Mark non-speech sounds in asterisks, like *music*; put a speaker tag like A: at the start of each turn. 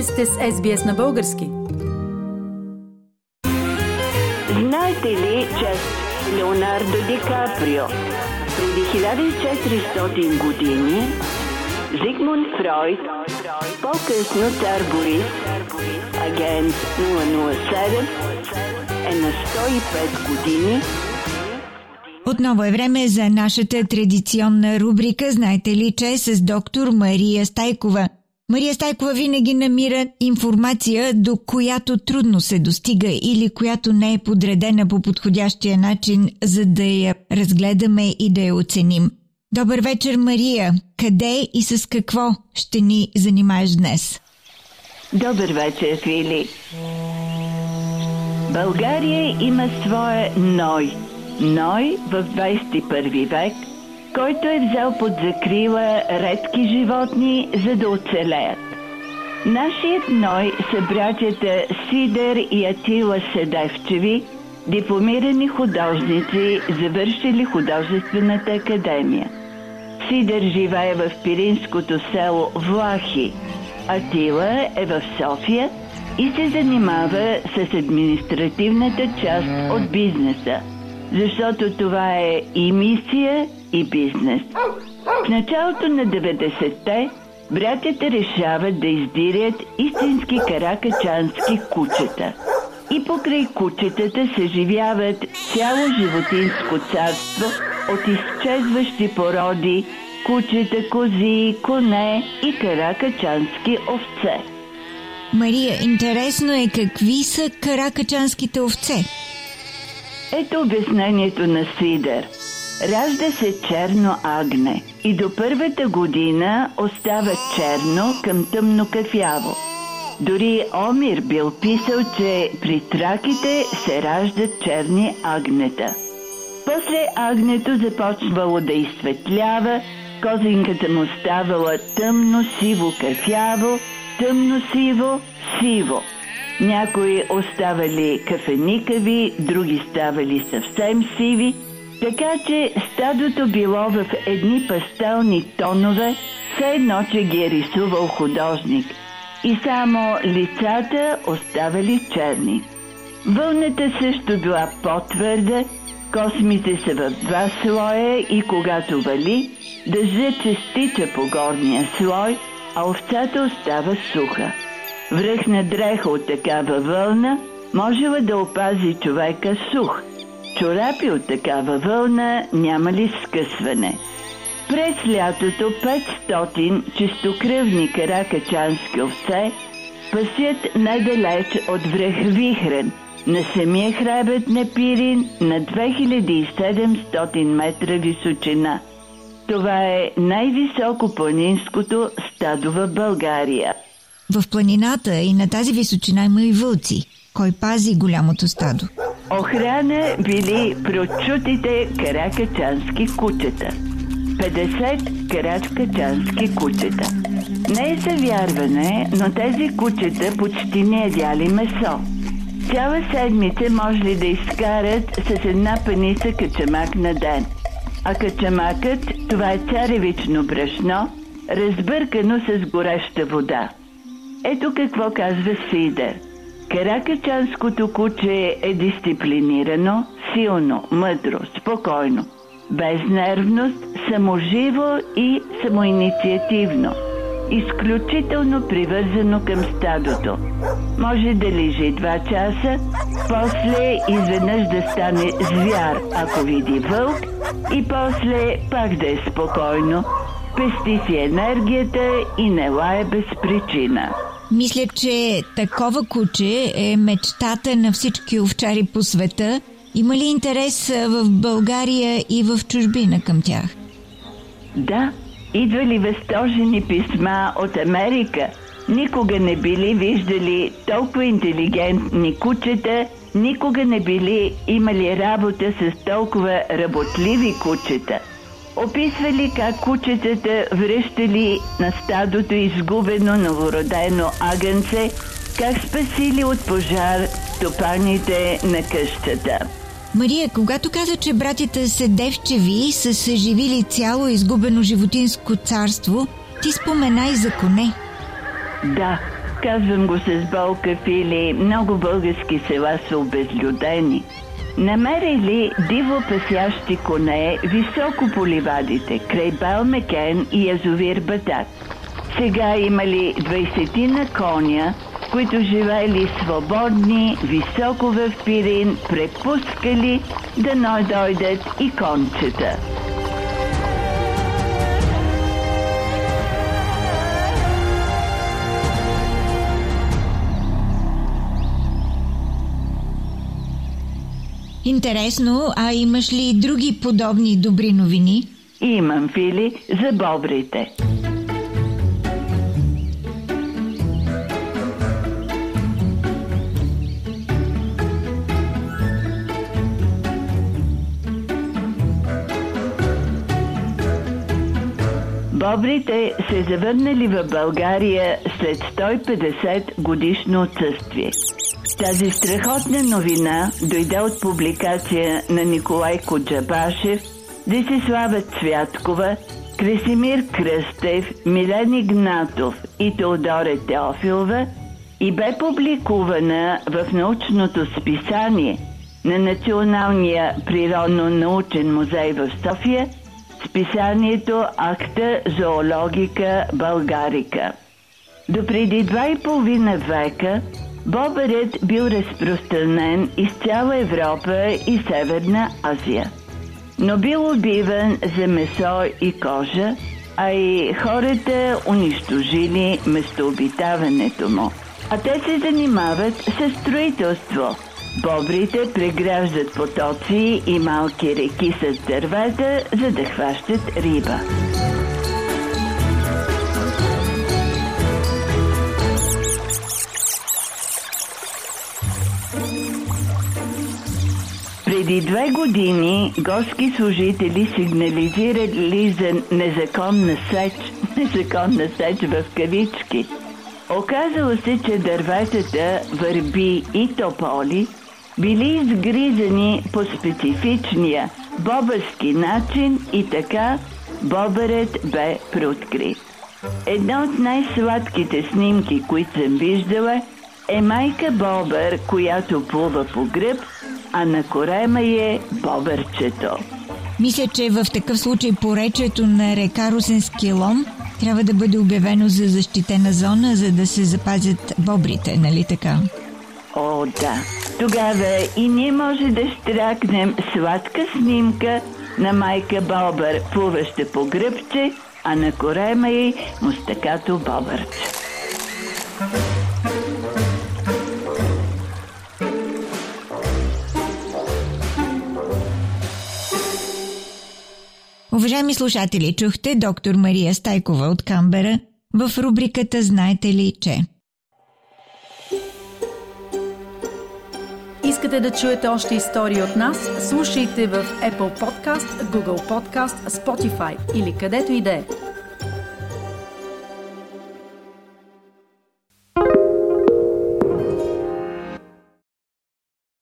A: Вие сте с SBS на български.
B: Знаете ли, че Леонардо Ди Каприо преди 1400 години Зигмунд Фройд, по-късно цар Борис, агент 007, е на 105 години
C: отново е време за нашата традиционна рубрика Знаете ли, че с доктор Мария Стайкова. Мария Стайкова винаги намира информация, до която трудно се достига или която не е подредена по подходящия начин, за да я разгледаме и да я оценим. Добър вечер, Мария! Къде и с какво ще ни занимаеш днес?
B: Добър вечер, Фили! България има своя Ной – Ной в 21 век, който е взел под закрила редки животни, за да оцелеят. Нашият Ной са братята Сидер и Атила Седевчеви, дипломирани художници, завършили художествената академия. Сидер живее в пиринското село Влахи. Атила е в София и се занимава с административната част от бизнеса – защото това е и мисия, и бизнес. В началото на 90-те братята решават да издирят истински каракачански кучета. И покрай кучетата се живяват цяло животинско царство от изчезващи породи, кучета, кози, коне и каракачански овце.
C: Мария, интересно е какви са каракачанските овце?
B: Ето обяснението на Сидер. Ражда се черно агне и до първата година остава черно към тъмно кафяво. Дори Омир бил писал, че при траките се раждат черни агнета. После агнето започвало да изсветлява, козинката му ставала тъмно-сиво кафяво, тъмно-сиво, сиво. Някои оставали кафеникави, други ставали съвсем сиви, така че стадото било в едни пастелни тонове, все едно, че ги е рисувал художник. И само лицата оставали черни. Вълната също била по-твърда, космите са в два слоя и когато вали, дъждът се стича по горния слой, а овцата остава суха. Връхна дреха от такава вълна можела да опази човека сух. Чорапи от такава вълна няма ли скъсване. През лятото 500 чистокръвни каракачански овце пасят най-далеч от връх Вихрен, на самия хребет на Пирин на 2700 метра височина. Това е най-високо планинското стадо в България.
C: В планината и на тази височина има и вълци. Кой пази голямото стадо?
B: Охрана били прочутите каракачански кучета. 50 каракачански кучета. Не е завярване, но тези кучета почти не ядяли месо. Цяла седмица може ли да изкарат с една пеница качамак на ден. А качамакът това е царевично брашно, разбъркано с гореща вода. Ето какво казва Сидер. Каракачанското куче е дисциплинирано, силно, мъдро, спокойно, без нервност, саможиво и самоинициативно. Изключително привързано към стадото. Може да лежи два часа, после изведнъж да стане звяр, ако види вълк, и после пак да е спокойно, пести си енергията и не лае без причина.
C: Мисля, че такова куче е мечтата на всички овчари по света. Има ли интерес в България и в чужбина към тях?
B: Да, идвали възторжени писма от Америка. Никога не били виждали толкова интелигентни кучета, никога не били имали работа с толкова работливи кучета – описвали как кучетата връщали на стадото изгубено новородено агънце, как спасили от пожар стопаните на къщата.
C: Мария, когато каза, че братята Седевчеви са съживили цяло изгубено животинско царство, ти спомена и за коне.
B: Да, Казвам го с болка, Фили. Много български села са обезлюдени. Намерили диво пасящи коне високо по ливадите, край Балмекен и язовир Батак. Сега имали 20 на коня, които живеели свободни, високо в Пирин, препускали да ной дойдат и кончета.
C: Интересно, а имаш ли други подобни добри новини?
B: Имам, Фили, за бобрите. Бобрите се завърнали в България след 150 годишно отсъствие. Тази страхотна новина дойде от публикация на Николай Коджабашев, Десислава Цвяткова, Кресимир Кръстев, Милен Игнатов и Теодоре Теофилова и бе публикувана в научното списание на Националния природно-научен музей в София – списанието Акта зоологика Българика. До преди два и половина века бобърът бил разпространен из цяла Европа и Северна Азия. Но бил убиван за месо и кожа, а и хората унищожили местообитаването му. А те се занимават с строителство – Бобрите преграждат потоци и малки реки с дървета, за да хващат риба. Преди две години горски служители сигнализирали за незаконна сеч, *laughs* незаконна сеч в кавички. Оказало се, че дърветата, върби и тополи – били изгризани по специфичния бобърски начин и така бобърът бе преоткрит. Една от най-сладките снимки, които съм виждала, е майка бобър, която плува по гръб, а на корема е бобърчето.
C: Мисля, че в такъв случай поречето на река Русенски лом трябва да бъде обявено за защитена зона, за да се запазят бобрите, нали така?
B: О, да. Тогава и ние може да штракнем сладка снимка на майка Бобър, плуваща по гръбче, а на корема й мустакато Бобърче.
C: Уважаеми слушатели, чухте доктор Мария Стайкова от Камбера в рубриката Знаете ли, че...
A: Искате да чуете още истории от нас? Слушайте в Apple Podcast, Google Podcast, Spotify или където и да е.